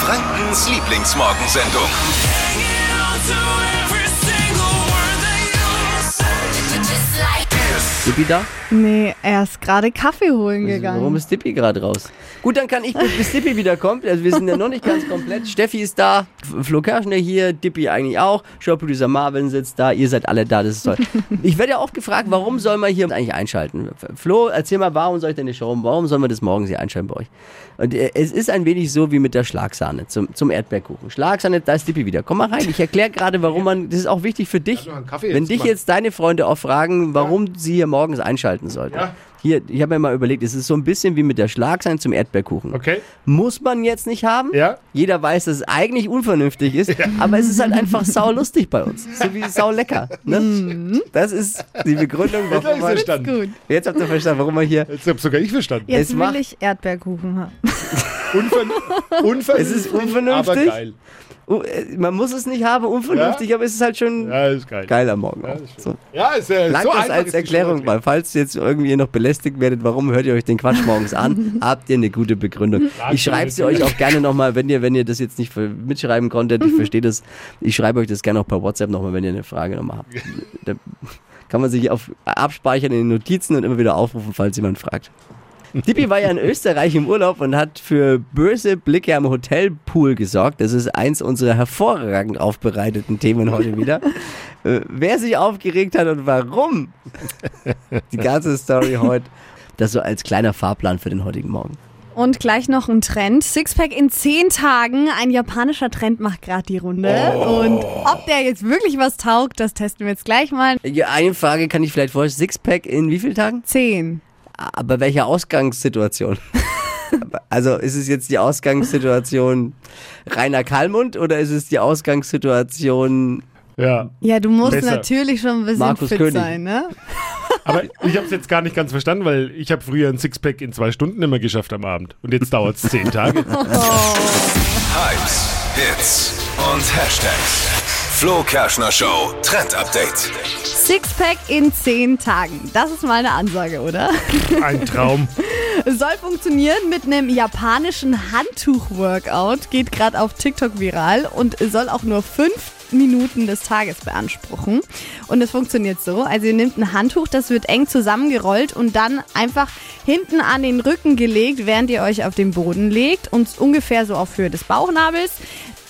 Frankens Lieblingsmorgensendung. Dippi da? Nee, er ist gerade Kaffee holen gegangen. Warum ist Dippi gerade raus? Gut, dann kann ich, bis Dippi wieder kommt, also wir sind ja noch nicht ganz komplett. Steffi ist da, Flo Kerschner hier, Dippi eigentlich auch, Showproducer Marvin sitzt da, ihr seid alle da, das ist toll. Ich werde ja oft gefragt, warum soll man hier eigentlich einschalten? Flo, erzähl mal, warum soll ich denn die Show, warum soll man das morgens hier einschalten bei euch? Und äh, es ist ein wenig so wie mit der Schlagsahne zum, zum Erdbeerkuchen. Schlagsahne, da ist Dippi wieder. Komm mal rein, ich erkläre gerade, warum man, das ist auch wichtig für dich. Wenn dich jetzt deine Freunde auch fragen, warum sie hier morgens einschalten sollten. Ja. Hier, ich habe mir mal überlegt, es ist so ein bisschen wie mit der Schlagsahne zum Erdbeerkuchen. Okay. Muss man jetzt nicht haben. Ja. Jeder weiß, dass es eigentlich unvernünftig ist, aber es ist halt einfach saulustig bei uns. So wie sau lecker. Ne? Das ist die Begründung, Jetzt hab warum ich man, verstanden. Gut. Jetzt habt ihr verstanden, warum man hier. Jetzt hab sogar ich verstanden. Jetzt Es will ich Erdbeerkuchen haben. Unvern unvernünftig, Es ist unvernünftig. aber geil. Äh, Man muss es nicht haben, unvernünftig, aber es ist halt schon Ja, ist geil. geil am Morgen. Ja, auch. ist so. Ja, ist ja Langt so das einfach als Erklärung, weil falls jetzt irgendwie noch belästigt werdet, warum hört ihr euch den Quatsch morgens an, habt ihr eine gute Begründung. Ich schreibe sie euch auch gerne nochmal, wenn ihr, wenn ihr das jetzt nicht mitschreiben konntet, ich verstehe das, ich schreibe euch das gerne auch per WhatsApp nochmal, wenn ihr eine Frage nochmal habt. Da kann man sich auf, abspeichern in den Notizen und immer wieder aufrufen, falls jemand fragt. Dippi war ja in Österreich im Urlaub und hat für böse Blicke am Hotelpool gesorgt. Das ist eins unserer hervorragend aufbereiteten Themen heute wieder. Äh, wer sich aufgeregt hat und warum, die ganze Story heute, das so als kleiner Fahrplan für den heutigen Morgen. Und gleich noch ein Trend. Sixpack in zehn Tagen. Ein japanischer Trend macht gerade die Runde. Und ob der jetzt wirklich was taugt, das testen wir jetzt gleich mal. Eine Frage kann ich vielleicht vorstellen. Sixpack in wie vielen Tagen? Zehn. Aber welcher Ausgangssituation? Also ist es jetzt die Ausgangssituation Rainer Kallmund oder ist es die Ausgangssituation Ja, Ja, du musst Besser. natürlich schon ein bisschen Markus fit König. sein, ne? aber ich habe es jetzt gar nicht ganz verstanden, weil ich habe früher ein Sixpack in zwei Stunden immer geschafft am Abend. Und jetzt dauert es zehn Tage. Hypes, Hits und Hashtags. Flo Kerschner Show Trend Update. Sixpack in zehn Tagen. Das ist mal eine Ansage, oder? Ein Traum. Soll funktionieren mit einem japanischen Handtuch-Workout. Geht gerade auf TikTok viral und soll auch nur fünf Minuten des Tages beanspruchen. Und es funktioniert so. Also ihr nehmt ein Handtuch, das wird eng zusammengerollt und dann einfach hinten an den Rücken gelegt, während ihr euch auf den Boden legt und ungefähr so auf Höhe des Bauchnabels.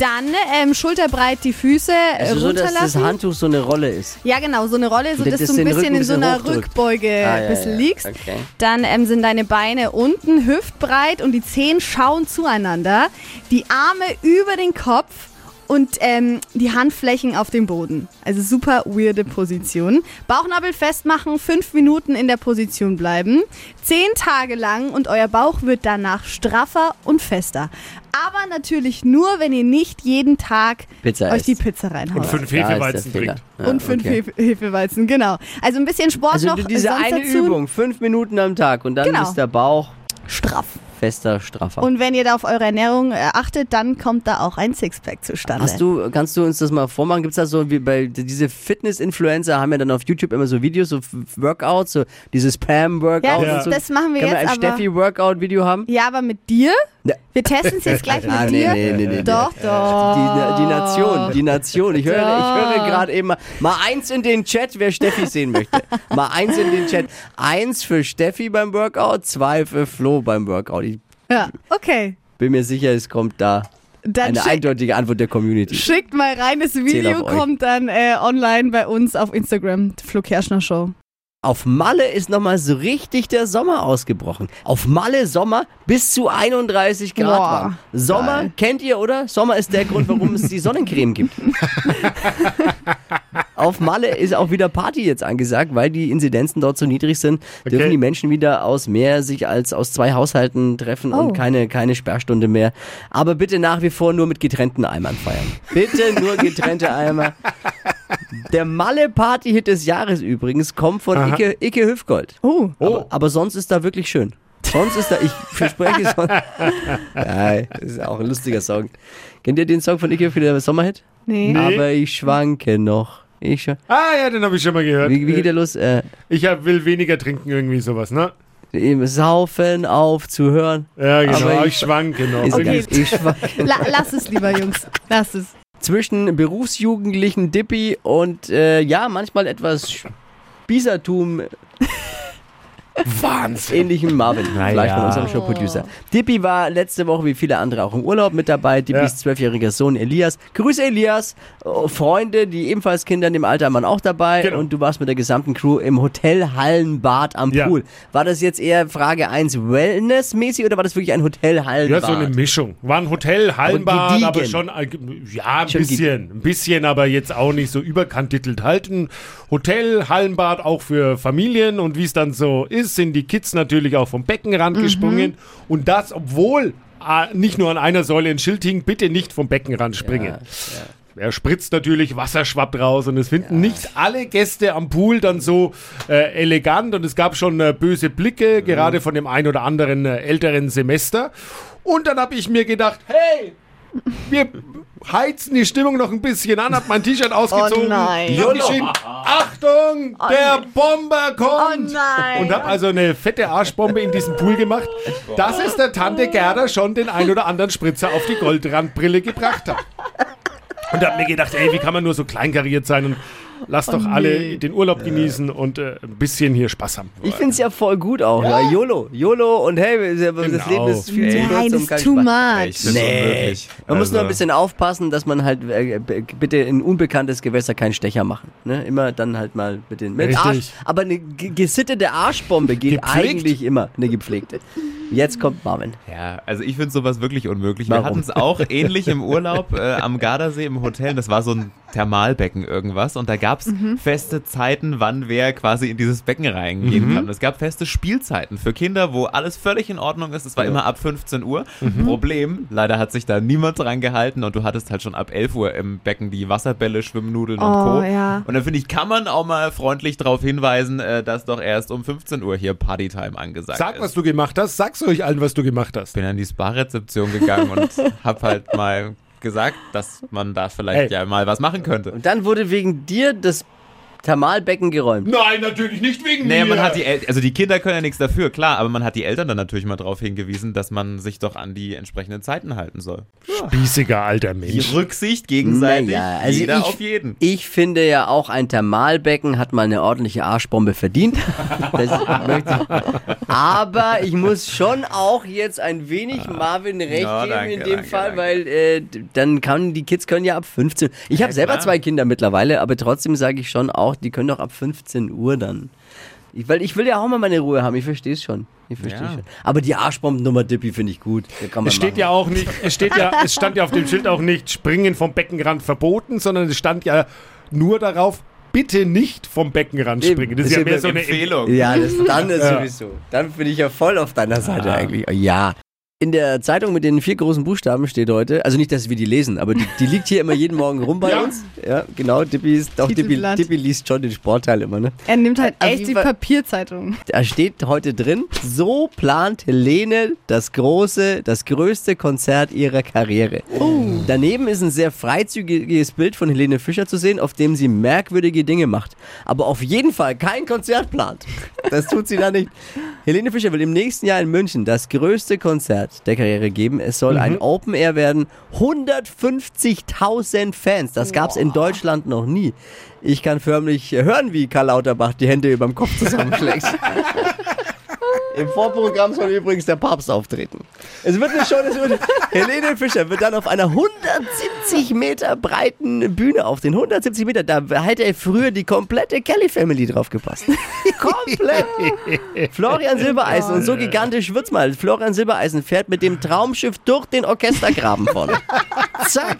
Dann ähm, schulterbreit die Füße äh, also so, dass das runterlassen. Handtuch so eine Rolle ist? Ja, genau, so eine Rolle, so Das dass du ein bisschen in so einer hochdrückt. Rückbeuge Ah, ja, ja, liegst. okay. Dann ähm, sind deine Beine unten hüftbreit und die Zehen schauen zueinander. Die Arme über den Kopf und ähm, die Handflächen auf dem Boden. Also super weirde Position. Bauchnabel festmachen, fünf Minuten in der Position bleiben. Zehn Tage lang und euer Bauch wird danach straffer und fester. Aber natürlich nur, wenn ihr nicht jeden Tag Pizza euch die Pizza reinhaut. Und fünf Hefeweizen trinkt. Ja, Und fünf okay. Hefe Hefeweizen, genau. Also ein bisschen Sport Also noch diese sonst eine dazu. Übung, fünf Minuten am Tag und dann Genau. ist der Bauch Straff. Fester, straffer. Und wenn ihr da auf eure Ernährung äh, achtet, dann kommt da auch ein Sixpack zustande. Hast du, kannst du uns das mal vormachen? Gibt es da so, wie bei diese Fitness-Influencer haben ja dann auf YouTube immer so Videos, so Workouts, so dieses Pam-Workout ja, und das, so. das machen wir Kann man jetzt ein aber. Steffi-Workout-Video haben? Ja, aber mit dir? Ja. Wir testen es jetzt gleich mit Ah, dir. nee, nee, nee. Doch, Die, doch. die Nation, die Nation. Ich höre, ich höre gerade eben mal, mal eins in den Chat, wer Steffi sehen möchte. Mal eins in den Chat. Eins für Steffi beim Workout, zwei für Flo beim Workout. Ich Ja, okay. bin mir sicher, es kommt da Dann eine eindeutige Antwort der Community. schickt mal rein. Das Video kommt dann äh, online bei uns auf Instagram. Flo Kerschner Show. Auf Malle ist nochmal so richtig der Sommer ausgebrochen. Auf Malle Sommer bis zu 31 Grad Boah. Sommer geil. kennt ihr, oder? Sommer ist der Grund, warum es die Sonnencreme gibt. Auf Malle ist auch wieder Party jetzt angesagt, weil die Inzidenzen dort so niedrig sind, dürfen Okay. die Menschen wieder aus mehr sich als aus zwei Haushalten treffen Oh. und keine, keine Sperrstunde mehr. Aber bitte nach wie vor nur mit getrennten Eimern feiern. Bitte nur getrennte Eimer. Der Malle-Party-Hit des Jahres übrigens kommt von Aha. Icke, Icke Hüfgold. Oh. Aber, aber sonst ist da wirklich schön. Sonst ist da, ich verspreche es. Ja, das ist auch ein lustiger Song. Kennt ihr den Song von Icke für den Sommerhit? Nee. Nee. Aber ich schwanke noch. Ich schwa Ah ja, den habe ich schon mal gehört. wie, wie geht der los? Äh, Ich hab, will weniger trinken, irgendwie sowas, ne? Im Saufen aufzuhören. Ja, genau. Aber ich, schwanke noch. Ist Okay. Ich schwa- La lass es lieber, Jungs. Lass es. zwischen berufsjugendlichen Dippy und äh, ja, manchmal etwas Spießertum Wahnsinn. ähnlichem Marvin, Na vielleicht von ja. unserem Showproducer. Dippy war letzte Woche wie viele andere auch im Urlaub mit dabei. Dippys zwölfjähriger Sohn Elias. Grüße Elias. Oh, Freunde, die ebenfalls Kinder in dem Alter waren auch dabei. Genau. Und du warst mit der gesamten Crew im Hotel Hallenbad am Ja. Pool. War das jetzt eher Frage 1 Wellness-mäßig oder war das wirklich ein Hotel Ja, Hallenbad? so eine Mischung. War ein Hotel, Hallenbad, gediegen. aber schon, äh, ja, ein Schon bisschen. Ein bisschen, aber jetzt auch nicht so überkantitelt. Halt ein Hotel, Hallenbad auch für Familien und wie es dann so ist, sind die Kids natürlich auch vom Beckenrand Mhm. gesprungen. Und das, obwohl äh, nicht nur an einer Säule ein Schild hing, bitte nicht vom Beckenrand springen. Er spritzt natürlich, Wasser schwappt raus und es finden nicht alle Gäste am Pool dann so äh, elegant und es gab schon äh, böse Blicke, gerade von dem ein oder anderen äh, älteren Semester. Und dann habe ich mir gedacht, hey, wir heizen die Stimmung noch ein bisschen an, hab mein T-Shirt ausgezogen, Oh nein. Achtung, der Bomber kommt! Oh nein. Und hab also eine fette Arschbombe in diesen Pool gemacht, dass es der Tante Gerda schon den ein oder anderen Spritzer auf die Goldrandbrille gebracht hat. Und hab mir gedacht, ey, wie kann man nur so kleinkariert sein und lass doch alle den Urlaub genießen und äh, ein bisschen hier Spaß haben. Ich finde es ja voll gut auch. Ja. YOLO. YOLO und hey, das Genau. Leben ist viel zu kurz. Nein, um das ist too much. Nee. unmöglich. Man muss nur ein Also- bisschen aufpassen, dass man halt äh, bitte in unbekanntes Gewässer keinen Stecher machen. Ne? Immer dann halt mal mit den mit. Arsch. Aber eine ge- gesittete Arschbombe geht Gepflegt? eigentlich immer. Eine gepflegte. Jetzt kommt Marvin. Ja, also ich finde sowas wirklich unmöglich. Warum? Wir hatten es auch ähnlich im Urlaub äh, am Gardasee im Hotel. Das war so ein Thermalbecken irgendwas und da gab es feste Zeiten, wann wer quasi in dieses Becken reingehen kann. Es gab feste Spielzeiten für Kinder, wo alles völlig in Ordnung ist. Es war immer ab 15 Uhr. Problem, leider hat sich da niemand dran gehalten und du hattest halt schon ab 11 Uhr im Becken die Wasserbälle, Schwimmnudeln und Oh, Co. ja. Und dann finde ich, kann man auch mal freundlich darauf hinweisen, äh, dass doch erst um 15 Uhr hier Partytime angesagt Sag, ist was du gemacht hast. Sag's euch allen, was du gemacht hast. bin an die Spa-Rezeption gegangen und hab halt mal gesagt, dass man da vielleicht Ey. ja mal was machen könnte. Und dann wurde wegen dir das Thermalbecken geräumt. Nein, natürlich nicht wegen Naja, mir. man hat die El also die Kinder können ja nichts dafür, klar, aber man hat die Eltern dann natürlich mal darauf hingewiesen, dass man sich doch an die entsprechenden Zeiten halten soll. Spießiger alter Die Mensch. Rücksicht gegenseitig, Naja, also jeder ich, auf jeden. Ich finde ja auch ein Thermalbecken hat mal eine ordentliche Arschbombe verdient. Das möchte ich. Aber ich muss schon auch jetzt ein wenig Marvin recht Ja, geben danke, in dem danke, Fall, danke. weil äh, dann kann die Kids können ja ab 15. Ich habe selber klar. zwei Kinder mittlerweile, aber trotzdem sage ich schon auch, die können doch ab 15 Uhr dann. Ich, weil ich will ja auch mal meine Ruhe haben, ich verstehe es schon. Ich verstehe Ja. schon. Aber die Arschbombennummer Dippi finde ich gut. Da kann man Es steht machen. ja auch nicht, es steht ja, es stand ja auf dem Schild auch nicht Springen vom Beckenrand verboten, sondern es stand ja nur darauf, bitte nicht vom Beckenrand Eben. springen. Das ist Ist ja mehr so eine Empfehlung. Ja, das, dann ist Ja. sowieso. Dann bin ich ja voll auf deiner Seite eigentlich. Ja. In der Zeitung mit den vier großen Buchstaben steht heute, also nicht, dass wir die lesen, aber die, die liegt hier immer jeden Morgen rum bei Ja. uns. Ja, genau. Dippi, ist, doch, Dippi. Dippi liest schon den Sportteil immer, ne? Er nimmt halt echt die Papierzeitung. Da steht heute drin, so plant Helene das große, das größte Konzert ihrer Karriere. Daneben ist ein sehr freizügiges Bild von Helene Fischer zu sehen, auf dem sie merkwürdige Dinge macht. Aber auf jeden Fall kein Konzert plant. Das tut sie da nicht. Helene Fischer will im nächsten Jahr in München das größte Konzert der Karriere geben. Es soll ein Open Air werden. 150.000 Fans. Das gab es in Deutschland noch nie. Ich kann förmlich hören, wie Karl Lauterbach die Hände über dem Kopf zusammenschlägt. Im Vorprogramm soll übrigens der Papst auftreten. Es wird eine Show, es wird, Helene Fischer wird dann auf einer 170 Meter breiten Bühne auftreten. 170 Meter, da hätte er früher die komplette Kelly Family drauf gepasst. Komplett. Florian Silbereisen, und so gigantisch wird's mal. Florian Silbereisen fährt mit dem Traumschiff durch den Orchestergraben vorne. Zack.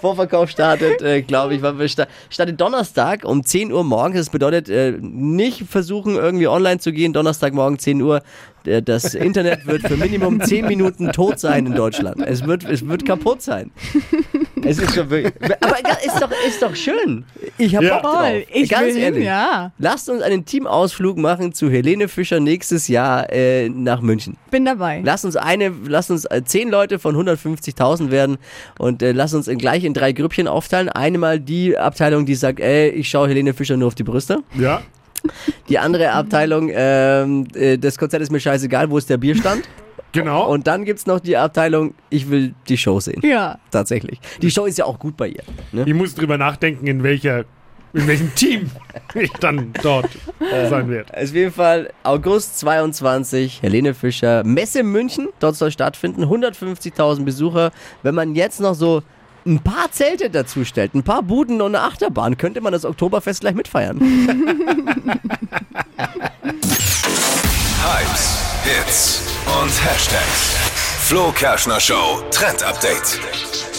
Vorverkauf startet, äh, glaube ich, wann wir sta- startet Donnerstag um 10 Uhr morgens. Das bedeutet, äh, nicht versuchen, irgendwie online zu gehen. Donnerstagmorgen 10 Uhr. Äh, Das Internet wird für Minimum 10 Minuten tot sein in Deutschland. Es wird, es wird kaputt sein. Es ist schon wirklich. Aber ist doch, ist doch schön. Ich habe Ja. Bock drauf. Toll, ich Ganz will hin, ehrlich. ja. Lasst uns einen Teamausflug machen zu Helene Fischer nächstes Jahr äh, nach München. Bin dabei. Lass uns eine, lass uns äh, zehn Leute von 150.000 werden und äh, lass uns in, gleich in drei Grüppchen aufteilen. Eine mal die Abteilung, die sagt, ey, ich schaue Helene Fischer nur auf die Brüste. Ja. Die andere Abteilung, ähm, äh, das Konzert ist mir scheißegal, wo ist der Bierstand? Genau. Und dann gibt's noch die Abteilung, ich will die Show sehen. Ja. Tatsächlich. Die Show ist ja auch gut bei ihr. Ne? ich muss drüber nachdenken, in welcher, in welchem Team ich dann dort sein werde. Auf jeden Fall August 22, Helene Fischer, Messe München, dort soll stattfinden, 150.000 Besucher. Wenn man jetzt noch so ein paar Zelte dazu stellt, ein paar Buden und eine Achterbahn, könnte man das Oktoberfest gleich mitfeiern. Hypes, Hits und Hashtags. Flo Kerschner Show Trend Update.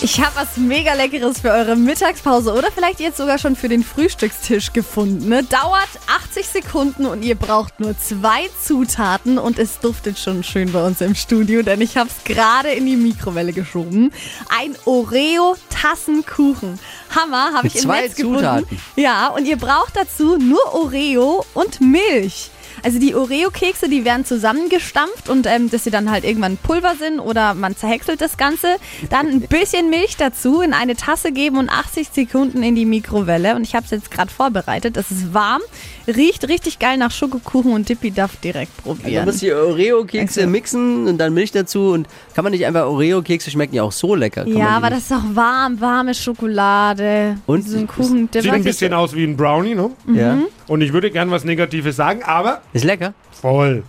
Ich habe was mega Leckeres für eure Mittagspause oder vielleicht jetzt sogar schon für den Frühstückstisch gefunden. Ne? Dauert 80 Sekunden und ihr braucht nur zwei Zutaten und es duftet schon schön bei uns im Studio, denn ich habe es gerade in die Mikrowelle geschoben. Ein Oreo-Tassenkuchen. Hammer, habe ich im Zwei Netz gefunden. Zutaten. Ja, und ihr braucht dazu nur Oreo und Milch. Also die Oreo-Kekse, die werden zusammengestampft und ähm, dass sie dann halt irgendwann Pulver sind oder man zerhäckselt das Ganze. Dann ein bisschen Milch dazu in eine Tasse geben und 80 Sekunden in die Mikrowelle. Und ich habe es jetzt gerade vorbereitet. Es ist warm, riecht richtig geil nach Schokokuchen und Dippy Duff direkt Man probieren. muss die Oreo-Kekse Also- mixen und dann Milch dazu. Und kann man nicht einfach Oreo-Kekse schmecken ja auch so lecker. Kann ja, aber nicht- das ist auch warm, warme Schokolade. Und? so ein Kuchen. Sieht ein bisschen aus wie ein Brownie, ne? Ja. Und ich würde gern was Negatives sagen, aber Ist lecker. voll.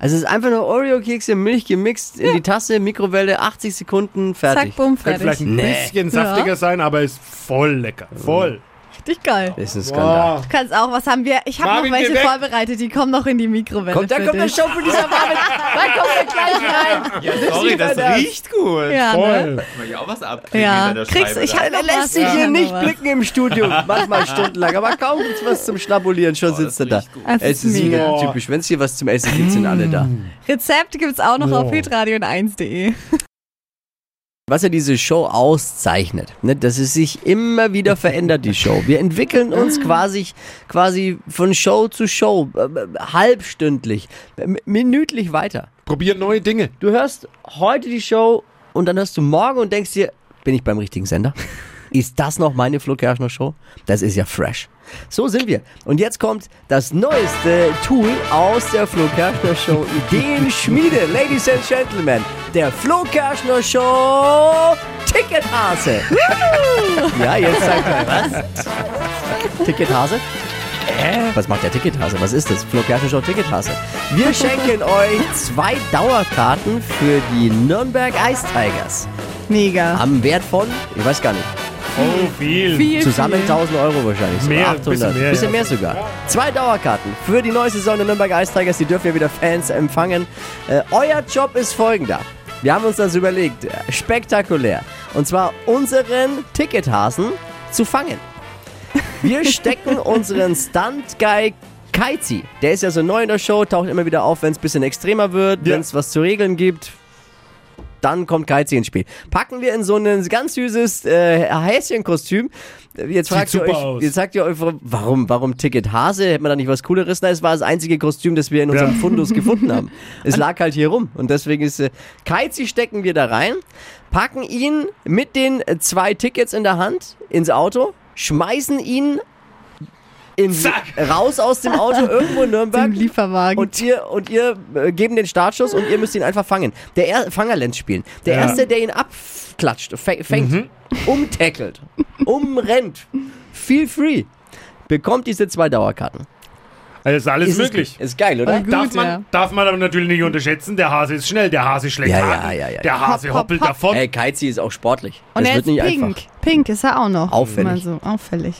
Also es ist einfach nur Oreo-Kekse, Milch gemixt in die Tasse, Mikrowelle, 80 Sekunden, fertig. Zack, bumm, Könnte fertig. vielleicht ein Nee. bisschen saftiger sein, aber ist voll lecker. Voll. Richtig geil. Das ist ein Skandal. Du kannst auch, was haben wir? Ich habe noch welche vorbereitet, die kommen noch in die Mikrowelle. Kommt, da für kommt der dich. Show von dieser Marvin. Da kommt er gleich rein. Ja, sorry, das riecht gut. Ja, ne? Kann Mal hier auch was abkriegen Ja. hinter der Kriegst- ich da. Er lässt sich hier nicht blicken im Studio, manchmal stundenlang, aber kaum gibt's was zum Schnabulieren, schon Boah, sitzt er da. riecht gut. Es ist mega. typisch, wenn es hier was zum Essen gibt, sind alle da. Rezept es auch noch auf hitradio1.de. Was ja diese Show auszeichnet, ne, dass es sich immer wieder verändert, die Show. Wir entwickeln uns quasi, quasi von Show zu Show, äh, äh, halbstündlich, äh, minütlich weiter. Probiert neue Dinge. Du hörst heute die Show und dann hörst du morgen und denkst dir, bin ich beim richtigen Sender? Ist das noch meine Flo Kerschner Show? Das ist ja fresh. So sind wir. Und jetzt kommt das neueste Tool aus der Flo Kerschner Show Ideenschmiede. Ladies and Gentlemen, der Flo Kerschner Show Tickethase. ja, jetzt sagt er, was? Tickethase? Äh, was macht der Tickethase? Was ist das? Flo Kerschner Show Tickethase. Wir schenken euch zwei Dauerkarten für die Nürnberg Ice Tigers. Mega. Am Wert von, ich weiß gar nicht, Oh, viel. Viel, zusammen viel. 1000 Euro wahrscheinlich. So Mehr, 800. bisschen mehr, bisschen ja. mehr sogar. Zwei Dauerkarten für die neue Saison der Nürnberg Ice Tigers. Die dürfen ja wieder Fans empfangen. Äh, euer Job ist folgender. Wir haben uns das überlegt. Spektakulär. Und zwar unseren Tickethasen zu fangen. Wir stecken unseren Stunt-Guy Kaizi. Der ist ja so neu in der Show, taucht immer wieder auf, wenn es ein bisschen extremer wird, Ja. wenn es was zu regeln gibt. Dann kommt Kaizi ins Spiel. Packen wir in so ein ganz süßes äh, Häschenkostüm. Jetzt fragt, ihr euch, aus. jetzt sagt ihr euch, warum, warum Ticket Hase? Hätte man da nicht was Cooleres? Nein, es war das einzige Kostüm, das wir in unserem Ja. Fundus gefunden haben. Es lag halt hier rum. Und deswegen ist äh, Kaizi stecken wir da rein, packen ihn mit den äh, zwei Tickets in der Hand ins Auto, schmeißen ihn in, Zack. raus aus dem Auto irgendwo in Nürnberg. Zum Lieferwagen. Und ihr, und ihr äh, geben den Startschuss und ihr müsst ihn einfach fangen. Der er Fangerlenz spielen. Der Ja. Erste, der ihn abklatscht, fä- fängt, umtackelt, umrennt, feel free, bekommt diese zwei Dauerkarten. Also ist alles Ist es- möglich. Ist geil, oder? Gut, darf, man, ja. darf man aber natürlich nicht unterschätzen. Der Hase ist schnell, der Hase schlägt Ja, ja, Haken, ja, ja. der Hase Hopp, hopp, hoppelt hopp. davon. Ey, Kaizi ist auch sportlich. Und das er wird ist nicht pink. einfach. Pink ist er auch noch. Auffällig. So auffällig.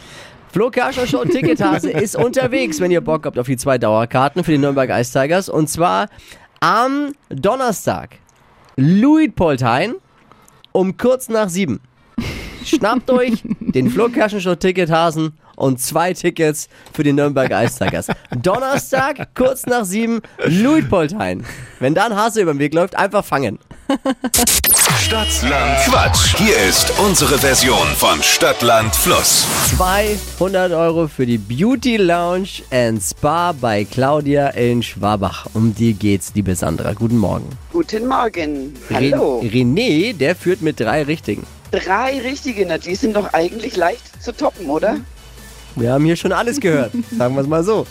Flo Kerschner Show Tickethase ist unterwegs, wenn ihr Bock habt auf die zwei Dauerkarten für die Nürnberg Ice Tigers. Und zwar am Donnerstag. Luitpoldhain um kurz nach sieben. Schnappt euch den Flo Kerschner Show Tickethasen und zwei Tickets für die Nürnberg Ice Tigers. Donnerstag, kurz nach sieben, Luitpoldhain. Wenn da ein Hase über den Weg läuft, einfach fangen. Stadtland Quatsch. Hier ist unsere Version von Stadtland Fluss. 200 Euro für die Beauty Lounge and Spa bei Claudia in Schwabach. Um die geht's, liebe Sandra. Guten Morgen. Guten Morgen. Re- Hallo. René, der führt mit drei Richtigen. Drei richtige, na, die sind doch eigentlich leicht zu toppen, oder? Wir haben hier schon alles gehört. Sagen wir es mal so.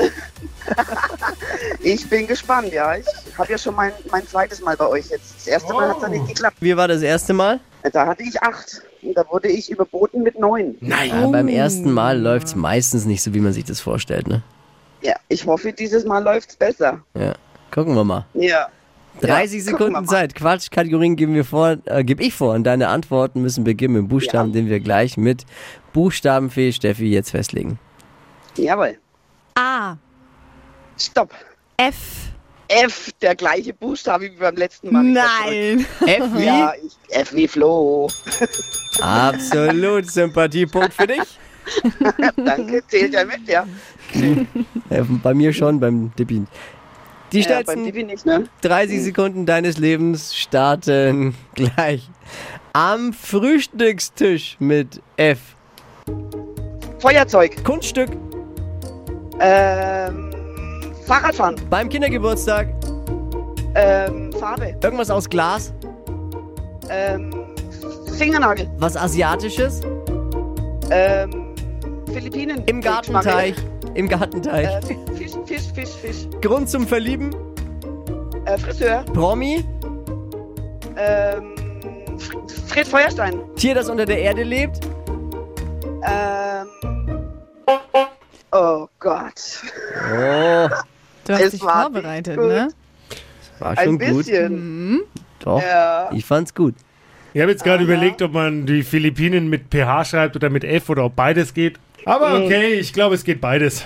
Ich bin gespannt, ja. Ich habe ja schon mein, mein zweites Mal bei euch jetzt. Das erste Mal hat es nicht geklappt. Wie war das erste Mal? Da hatte ich acht. Und da wurde ich überboten mit neun. Ja, beim ersten Mal läuft es meistens nicht so, wie man sich das vorstellt. Ne? Ja, ich hoffe, dieses Mal läuft's besser. Ja. Gucken wir mal. Ja. 30 Ja, Sekunden mal. Zeit. Quatschkategorien geben wir vor, äh, gebe ich vor. Und deine Antworten müssen beginnen mit dem Buchstaben, Ja. den wir gleich mit Buchstabenfee Steffi jetzt festlegen. Jawohl. A. Stopp. F. F, der gleiche Buchstabe wie beim letzten Mal. Nein. F wie? Ja, ich, F wie Flo. Absolut Sympathiepunkt für dich. Danke, zählt ja mit, ja. Äh, bei mir schon, beim Dippi. Die ja schnellsten nicht, ne? 30 Sekunden deines Lebens starten gleich. Am Frühstückstisch mit F. Feuerzeug. Kunststück. Ähm, Fahrradfahren. Beim Kindergeburtstag. Ähm, Farbe. Irgendwas aus Glas. Ähm, Fingernagel. Was Asiatisches. Ähm, Philippinen. Im Gartenteich. Im Gartenteich. Äh, Fisch, Fisch, Fisch. Grund zum Verlieben. Äh, Friseur. Promi. Ähm, Fr Fred Feuerstein. Tier, das unter der Erde lebt. Ähm, oh Gott. Oh, Du hast Es dich war vorbereitet, ne? war Ein schon gut. bisschen. Doch, Ja. ich fand's gut. Ich habe jetzt gerade überlegt, ob man die Philippinen mit PH schreibt oder mit F oder ob beides geht. Aber okay, ich glaube, es geht beides.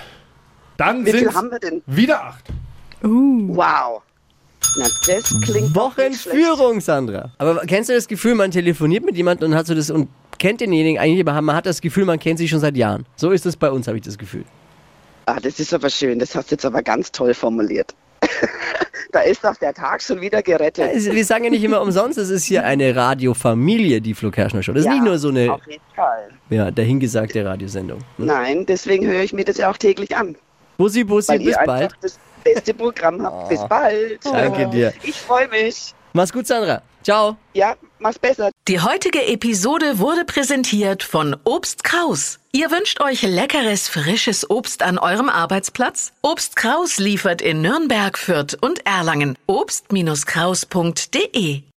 Dann Wie sind viel haben wir denn? wieder acht. Wow. Na, das klingt. Wochenführung, Sandra. Aber kennst du das Gefühl, man telefoniert mit jemandem und hat so das und kennt denjenigen eigentlich, aber man hat das Gefühl, man kennt sie schon seit Jahren. So ist es bei uns, habe ich das Gefühl. Ah, das ist aber schön. Das hast du jetzt aber ganz toll formuliert. da ist doch der Tag schon wieder gerettet. Es- Wir sagen ja nicht immer umsonst, es ist hier eine Radiofamilie, die Flo Kerschner Show. Das ist Ja, nicht nur so eine Auf jeden Fall. ja, dahingesagte Radiosendung. Hm? Nein, deswegen höre ich mir das ja auch täglich an. Bussi, Bussi, Weil bis ihr bald. das beste Programm habt. Bis bald. Danke dir. Ich freue mich. Mach's gut, Sandra. Ciao. Ja, mach's besser. Die heutige Episode wurde präsentiert von Obst Kraus. Ihr wünscht euch leckeres, frisches Obst an eurem Arbeitsplatz? Obst Kraus liefert in Nürnberg, Fürth und Erlangen. Obst-Kraus.de